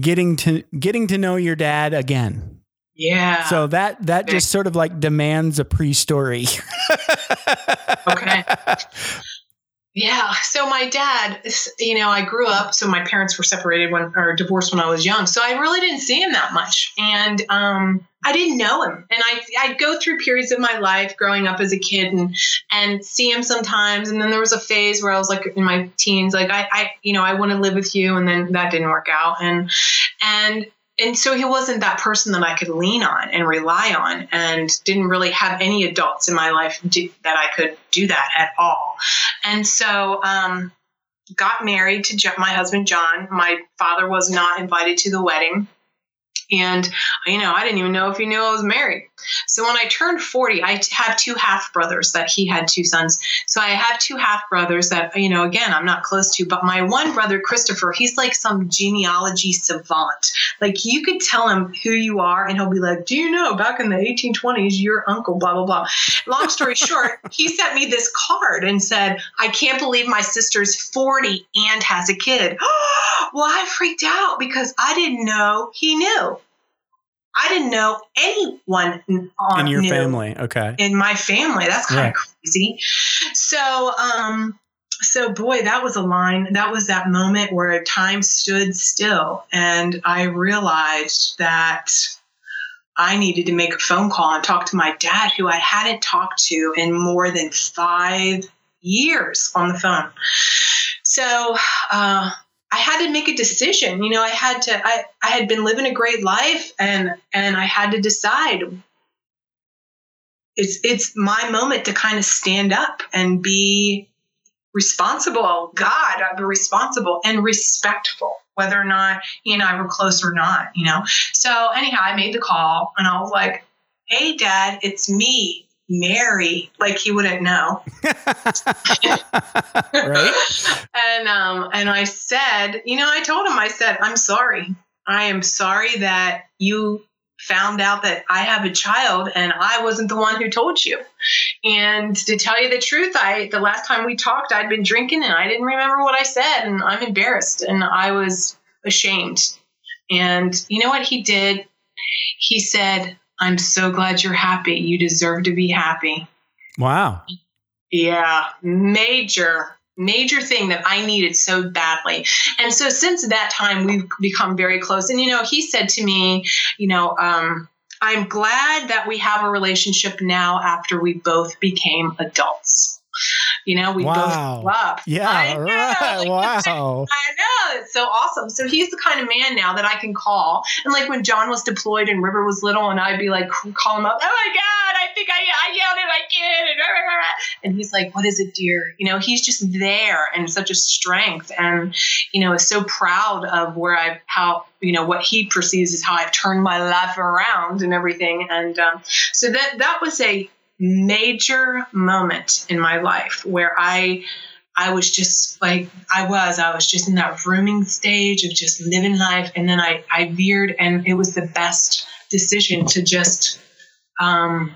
A: getting to getting to know your dad again.
D: Yeah.
A: So that that just sort of like demands a pre-story.
D: Okay. Yeah. So my dad, you know, I grew up. So my parents were separated when or divorced when I was young. So I really didn't see him that much, and um, I didn't know him. And I I'd go through periods of my life growing up as a kid and and see him sometimes. And then there was a phase where I was like in my teens, like I I you know I want to live with you, and then that didn't work out. And and and so he wasn't that person that I could lean on and rely on, and didn't really have any adults in my life do, that I could do that at all. And so, um, got married to my husband John. My father was not invited to the wedding, and you know I didn't even know if he knew I was married. So when I turned forty, I have two half brothers that he had two sons. So I have two half brothers that you know again I'm not close to, but my one brother Christopher, he's like some genealogy savant. Like you could tell him who you are, and he'll be like, "Do you know back in the 1820s, your uncle blah blah blah." Long story short, he sent me this card and said, "I can't believe my sister's 40 and has a kid." well, I freaked out because I didn't know he knew. I didn't know anyone on
A: In your family. Okay.
D: in my family. That's kind of crazy. So, um, so boy, that was a line. That was that moment where time stood still, and I realized that I needed to make a phone call and talk to my dad, who I hadn't talked to in more than five years on the phone. So, uh, I had to make a decision. You know, I had to. I I had been living a great life, and and I had to decide it's it's my moment to kind of stand up and be responsible. God, I'm responsible and respectful, whether or not he and I were close or not, you know? So, anyhow, I made the call and I was like, hey, dad, it's me, Mary. Like he wouldn't know.
A: Right?
D: and um and I said, you know, I told him, I said, I'm sorry. I am sorry that you found out that I have a child and I wasn't the one who told you. And to tell you the truth, I the last time we talked, I'd been drinking and I didn't remember what I said and I'm embarrassed and I was ashamed. And you know what he did? He said, "I'm so glad you're happy. You deserve to be happy."
A: Wow.
D: Yeah, major, major thing that I needed so badly. And so since that time, we've become very close. And, you know, he said to me, you know, um, I'm glad that we have a relationship now after we both became adults. You know, we
A: Wow.
D: both grew up.
A: Yeah.
D: I know,
A: Right.
D: like,
A: Wow.
D: I know it's so awesome. So he's the kind of man now that I can call, and like when John was deployed and River was little, and I'd be like call him up. Oh my God, I think I, I yelled at my kid, and, rah, rah, rah. and he's like, "What is it, dear?" You know, he's just there and such a strength, and you know, is so proud of where I how you know what he perceives as how I've turned my life around and everything, and um, so that that was a major moment in my life where I I was just like I was. I was just in that vrooming stage of just living life, and then I I veered, and it was the best decision to just um,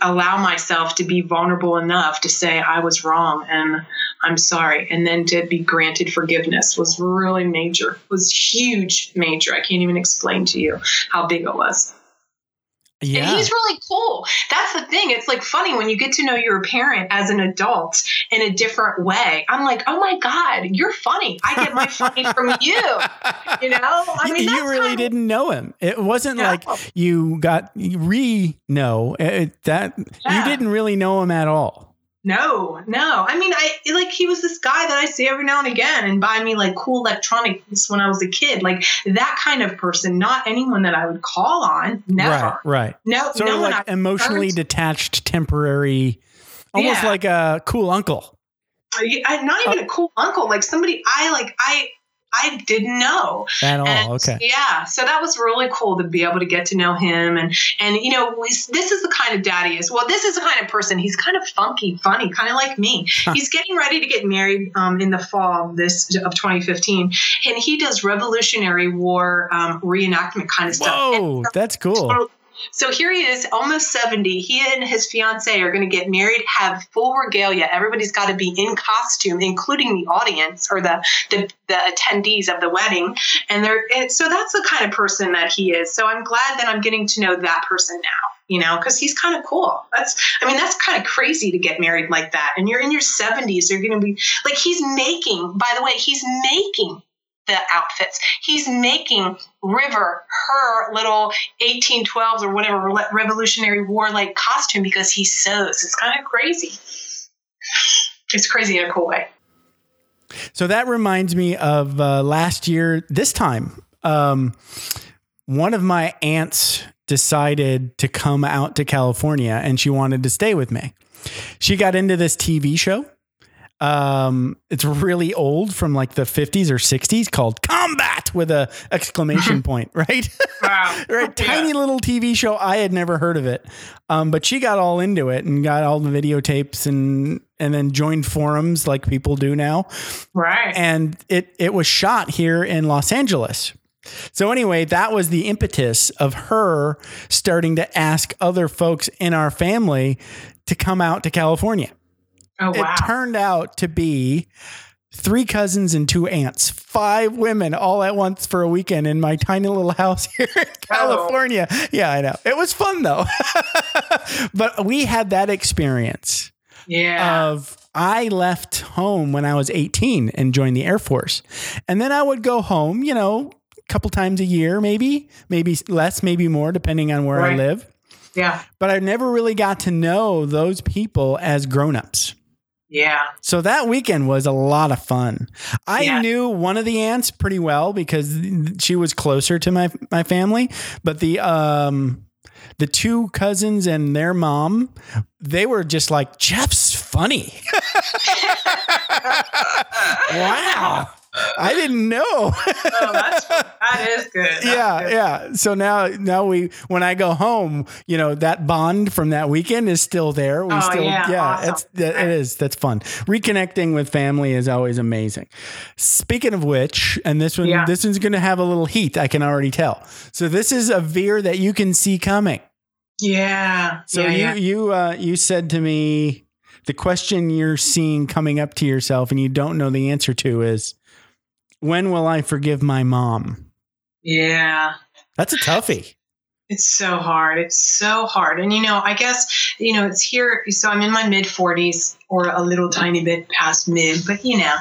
D: allow myself to be vulnerable enough to say I was wrong and I'm sorry, and then to be granted forgiveness was really major. Was huge, major. I can't even explain to you how big it was. And he's really cool. That's the thing. It's like funny when you get to know your parent as an adult in a different way. I'm like, oh my God, you're funny. I get my funny from you. You know? I mean,
A: you, really
D: of-
A: didn't know him. It wasn't
D: No.
A: like you got re know that you didn't really know him at all.
D: No, no. I mean, I like he was this guy that I see every now and again and buy me like cool electronics when I was a kid. Like that kind of person, not anyone that I would call on. Never.
A: Right, right.
D: No,
A: Sort
D: no
A: of like emotionally detached, temporary, almost
D: Yeah.
A: like a cool uncle.
D: I, I, not even oh. a cool uncle. Like somebody I like. I I didn't know.
A: At all.
D: And,
A: okay.
D: Yeah, so that was really cool to be able to get to know him, and and you know we- this is the kind of dad he is. Well, this is the kind of person. He's kind of funky, funny, kind of like me. He's getting ready to get married um, in the fall of this of 2015, and he does Revolutionary War um, reenactment kind of stuff.
A: Whoa, that's cool.
D: So here he is, almost 70. He and his fiance are going to get married, have full regalia. Everybody's got to be in costume, including the audience or the, the, the attendees of the wedding. And they're and so that's the kind of person that he is. So I'm glad that I'm getting to know that person now, you know, because he's kind of cool. That's, I mean, that's kind of crazy to get married like that. And you're in your 70s, you're going to be like, he's making, by the way, he's making the outfits. He's making River her little 1812s or whatever Revolutionary War like costume because he sews. It's kind of crazy. It's crazy in a cool way.
A: So that reminds me of uh, last year, this time. Um, one of my aunts decided to come out to California and she wanted to stay with me. She got into this TV show. Um, it's really old from like the 50s or 60s called Combat with a exclamation point, right?
D: Wow.
A: right? Tiny little tv show. I had never heard of it. Um, but she got all into it and got all the videotapes and and then joined forums like people do now.
D: Right.
A: and it it was shot here in los angeles. So anyway that was the impetus of her starting to ask other folks in our family to come out to california
D: oh, wow.
A: it turned out to be three cousins and two aunts, five women all at once for a weekend in my tiny little house here in oh. California. Yeah, I know. It was fun though. but we had that experience
D: yeah.
A: of I left home when I was 18 and joined the Air Force. And then I would go home, you know, a couple times a year, maybe, maybe less, maybe more, depending on where I live.
D: yeah.
A: But I never really got to know those people as grown-ups.
D: Yeah.
A: So that weekend was a lot of fun. I
D: Yeah.
A: knew one of the aunts pretty well because she was closer to my my family, but the um the two cousins and their mom, they were just like, Jeff's funny. wow. I didn't know.
D: Oh, that's that is good. That's
A: yeah,
D: good.
A: yeah. So now, now we, when I go home, you know, that bond from that weekend is still there. We
D: Oh,
A: still,
D: yeah, awesome.
A: it's that, it is. That's fun. Reconnecting with family is always amazing. Speaking of which, and this one,
D: Yeah.
A: this one's going to have a little heat. I can already tell. So this is a veer that you can see coming.
D: Yeah.
A: So
D: yeah,
A: you,
D: yeah.
A: you, uh, you said to me, the question you're seeing coming up to yourself and you don't know the answer to is, when will I forgive my mom?
D: Yeah.
A: That's a toughie.
D: It's so hard. It's so hard. And, you know, I guess, you know, it's here. So I'm in my mid 40s or a little tiny bit past mid, but, you know.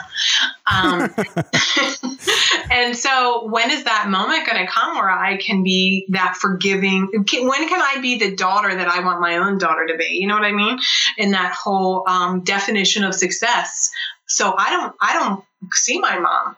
D: Um, and so when is that moment going to come where I can be that forgiving? Can, when can I be the daughter that I want my own daughter to be? You know what I mean? In that whole um, definition of success. So I don't, I don't see my mom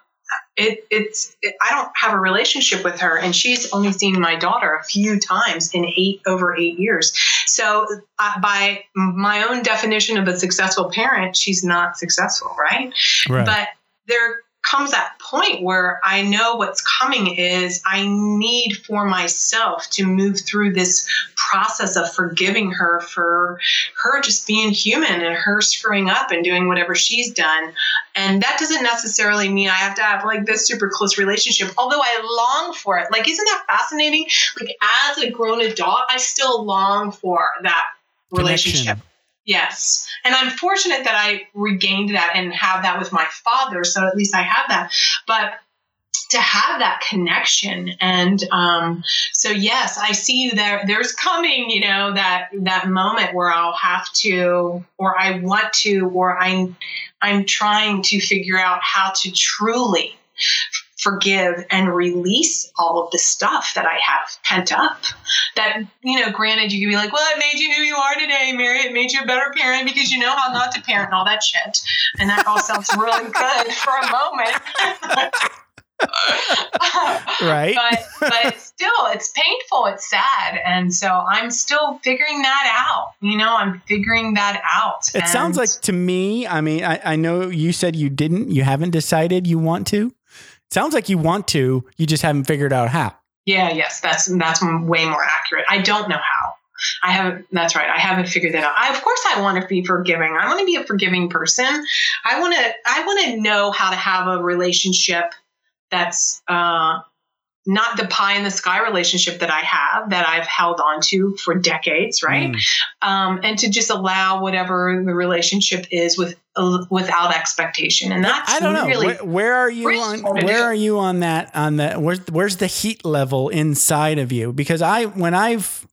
D: it, it's it, I don't have a relationship with her, and she's only seen my daughter a few times in eight over eight years. So, uh, by my own definition of a successful parent, she's not successful, right?
A: Right.
D: But there comes that point where I know what's coming is I need for myself to move through this process of forgiving her for her just being human and her screwing up and doing whatever she's done. And that doesn't necessarily mean I have to have like this super close relationship, although I long for it. Like, isn't that fascinating? Like, as a grown adult, I still long for that relationship.
A: Connection.
D: Yes. And I'm fortunate that I regained that and have that with my father. So at least I have that. But to have that connection and um, so yes i see you there there's coming you know that that moment where i'll have to or i want to or i'm i'm trying to figure out how to truly forgive and release all of the stuff that I have pent up. That, you know, granted, you could be like, well, it made you who you are today, Mary. It made you a better parent because you know how not to parent and all that shit. And that all sounds really good for a moment.
A: right.
D: but but still it's painful it's sad and so i'm still figuring that out you know i'm figuring that out
A: It sounds like to me, I mean, I, I know you said you didn't, you haven't decided you want to. Sounds like you want to, you just haven't figured out how.
D: Yeah, yes, that's that's way more accurate. I don't know how. I haven't. That's right. I haven't figured that out. I, of course, I want to be forgiving. I want to be a forgiving person. I want to. I want to know how to have a relationship that's uh, not the pie in the sky relationship that I have that I've held on to for decades, right?
A: Mm.
D: Um, and to just allow whatever the relationship is with uh, without expectation, and that's
A: I don't know.
D: really
A: where, where are you on where are you on that on the where's where's the heat level inside of you? Because I when I've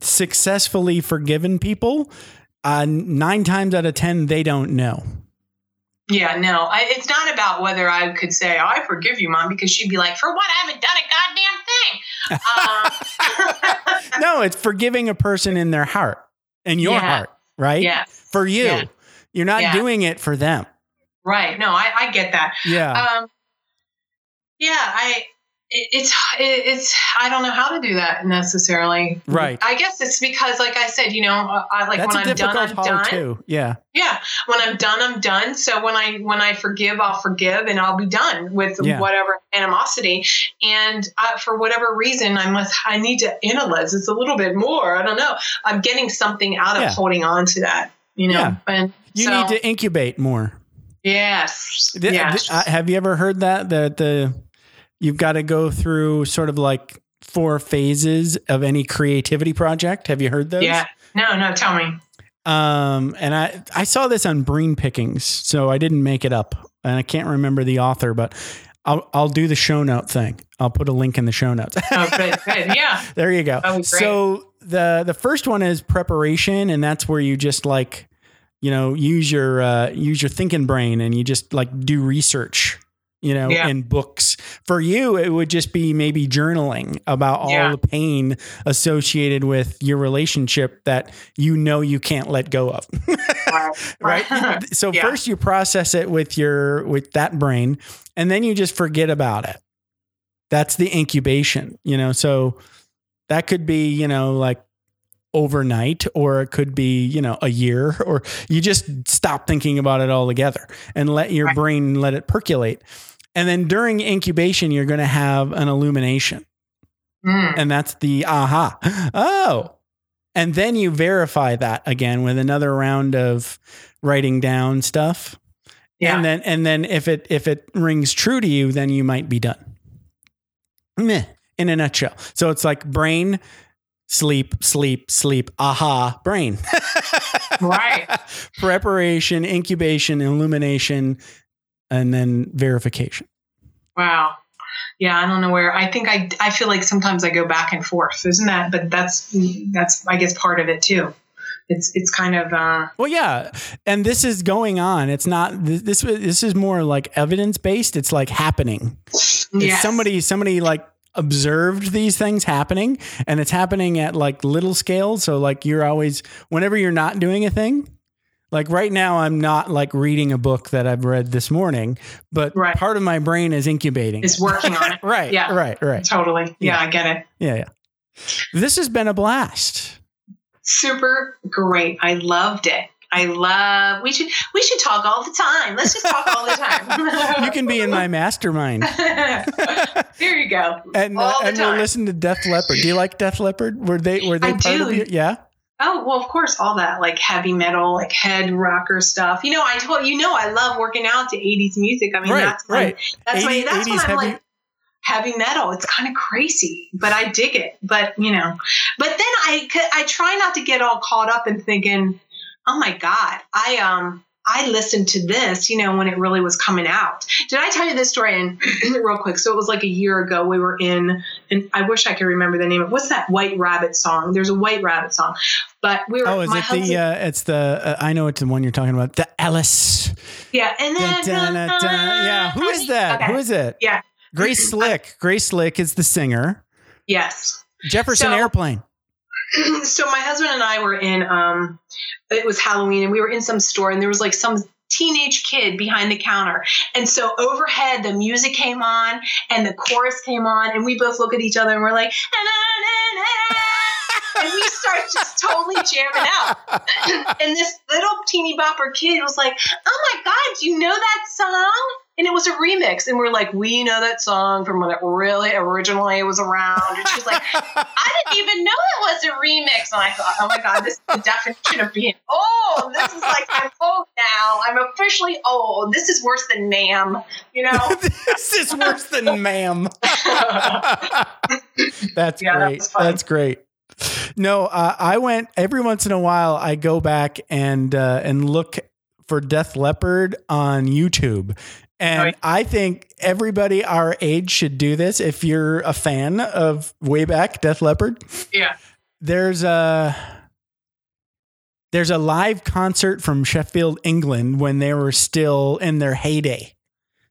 A: successfully forgiven people, uh, nine times out of ten they don't know.
D: Yeah, no, I, it's not about whether I could say I forgive you, mom, because she'd be like, "For what? I haven't done a goddamn thing." Um,
A: No, it's forgiving a person in their heart, in your
D: Yeah.
A: heart, right?
D: yeah,
A: For you,
D: Yeah.
A: you're not
D: Yeah.
A: doing it for them.
D: right. No, I, I get that.
A: Yeah.
D: Um, yeah, I. It, it's it's I don't know how to do that necessarily.
A: Right.
D: I guess it's because, like I said, you know, uh, I, like
A: That's
D: when I'm done, I'm done.
A: too. Yeah.
D: Yeah, when I'm done, I'm done. So when I when I forgive, I'll forgive, and I'll be done with
A: Yeah.
D: whatever animosity. And uh, for whatever reason, I must I need to analyze this a little bit more. I don't know. I'm getting something out of
A: Yeah.
D: holding on to that. You know,
A: Yeah.
D: and
A: You
D: so,
A: need to incubate more.
D: Yes. Yes.
A: uh, have you ever heard that that the you've got to go through sort of like four phases of any creativity project? Have you heard those?
D: yeah. No. No. Tell me.
A: Um, and I I saw this on Brain Pickings, so I didn't make it up, and I can't remember the author, but I'll I'll do the show note thing. I'll put a link in the show notes.
D: Oh, good. Good. Yeah.
A: there you go. So the the first one is preparation, and that's where you just like, you know, use your uh, use your thinking brain, and you just like do research, you know,
D: Yeah.
A: in books. For you, it would just be maybe journaling about all
D: Yeah.
A: the pain associated with your relationship that you know you can't let go of. right? so
D: Yeah.
A: first you process it with your with that brain, and then you just forget about it. That's the incubation, you know. So That could be, you know, like overnight or it could be, you know, a year or you just stop thinking about it altogether and let your brain let it percolate. And then during incubation, you're going to have an illumination
D: Mm.
A: and that's the aha. Oh. And then you verify that again with another round of writing down stuff.
D: Yeah.
A: And then and then if it if it rings true to you, then you might be done. Meh, in a nutshell. So it's like brain, sleep, sleep, sleep, aha, brain.
D: Right.
A: Preparation, incubation, illumination, and then verification.
D: Wow. Yeah, I don't know where. I think I I feel like sometimes I go back and forth, isn't that? But that's that's I guess part of it too. It's it's kind of uh
A: Well, yeah, and this is going on. It's not this. This, is more like evidence based. It's like happening. It's
D: yes.
A: somebody somebody like observed these things happening, and it's happening at like little scale. So like you're always whenever you're not doing a thing. Like right now, I'm not like reading a book that I've read this morning, but
D: Right.
A: part of my brain is incubating.
D: is working on it.
A: right,
D: Yeah.
A: right, right.
D: Totally. Yeah,
A: Yeah.
D: I get it.
A: Yeah, yeah. This has been a blast.
D: Super great. I loved it. I love. We should we should talk all the time. Let's just talk all the time.
A: You can be in my mastermind.
D: there you go.
A: and uh, and we'll listen to Def Leppard. Do you like Def Leppard? Were they were they
D: I
A: part
D: do.
A: of you? Yeah.
D: Oh well, of course, all that like heavy metal, like head rocker stuff. You know, I told you know I love working out to '80s music. I mean,
A: right,
D: that's my,
A: right.
D: That's
A: 80
D: my, that's
A: 80s
D: when I'm
A: heavy-
D: like heavy metal. It's kind of crazy, but I dig it. But you know, but then I I try not to get all caught up in thinking, oh my god, I um I listened to this, you know, when it really was coming out. Did I tell you this story? And real quick, so it was like a year ago. We were in, and I wish I could remember the name of what's that White Rabbit song? There's a White Rabbit song, but we were.
A: Oh, is
D: my
A: it
D: husband,
A: the? Uh, it's the. Uh, I know it's the one you're talking about. The Alice.
D: yeah, and then
A: dun, dun, dun. Yeah. Who is that?
D: Okay.
A: Who is it?
D: Yeah.
A: Grace Slick. Grace Slick is the singer.
D: Yes.
A: Jefferson
D: So-
A: Airplane.
D: so my husband and I were in um it was Halloween and we were in some store and there was like some teenage kid behind the counter. And so overhead the music came on and the chorus came on and we both look at each other and we're like and we start just totally jamming out. and this little teeny bopper kid was like, "Oh my god, do you know that song?" And it was a remix, and we're like, "We know that song from when it really originally was around." And she's like, "I didn't even know it was a remix." And I thought, "Oh my god, this is the definition of being old. This is like I'm old now. I'm officially old. This is worse than ma'am." You know?
A: this is worse than ma'am. That's
D: Yeah,
A: great.
D: fun.
A: That's great. No, uh, I went every once in a while. I go back and uh, and look for Def Leppard on YouTube, and
D: Right.
A: I think everybody our age should do this. If you're a fan of way back Def Leppard,
D: yeah.
A: there's a there's a live concert from Sheffield, England, when they were still in their heyday.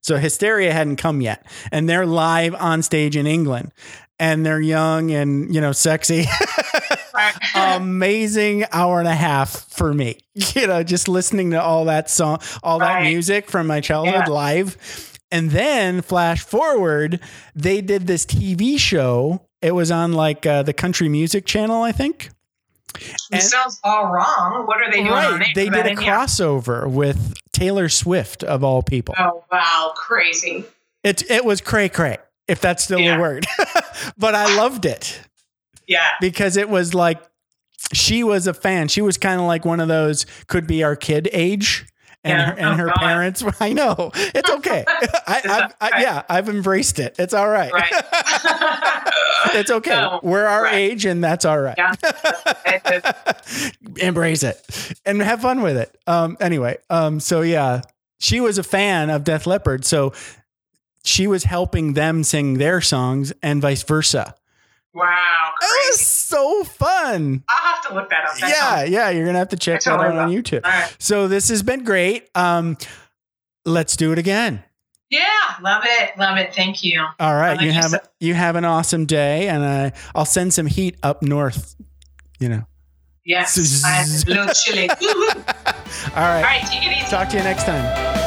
A: So Hysteria hadn't come yet, and they're live on stage in England, and they're young and you know sexy. Amazing hour and a half for me. You know, just listening to all that song, all that music from my childhood
D: Yeah.
A: live. And then flash forward, they did this TV show. It was on like uh, the country music channel, I think.
D: It
A: And-
D: sounds all wrong. What are they doing?
A: Right. They did a
D: yeah.
A: crossover with Taylor Swift of all people.
D: Oh wow, crazy.
A: It it was cray cray, if that's still
D: Yeah.
A: a word. but I loved it
D: Yeah.
A: because it was like she was a fan. She was kind of like one of those could be our kid age. And,
D: Yeah.
A: her, and
D: Oh,
A: her parents, I know it's okay. I, I, I, yeah, I've embraced it. It's all right.
D: Right.
A: it's okay.
D: No,
A: We're our
D: right.
A: age, and that's all right.
D: Yeah.
A: embrace it and have fun with it. Um, anyway, um, so yeah, she was a fan of Def Leppard, so she was helping them sing their songs and vice versa.
D: Wow,
A: It was so fun.
D: I'll have to look that up. That
A: yeah,
D: sounds-
A: yeah, you're gonna have to check that out on. YouTube.
D: Right.
A: So this has been great. Um, let's do it again.
D: Yeah, love it, love it. Thank you.
A: All right, you have
D: said-
A: you have an awesome day, and I I'll send some heat up north. You know.
D: Yes,
A: Zzz.
D: I'm little chilly.
A: All right.
D: All right, take it easy.
A: Talk to you next time.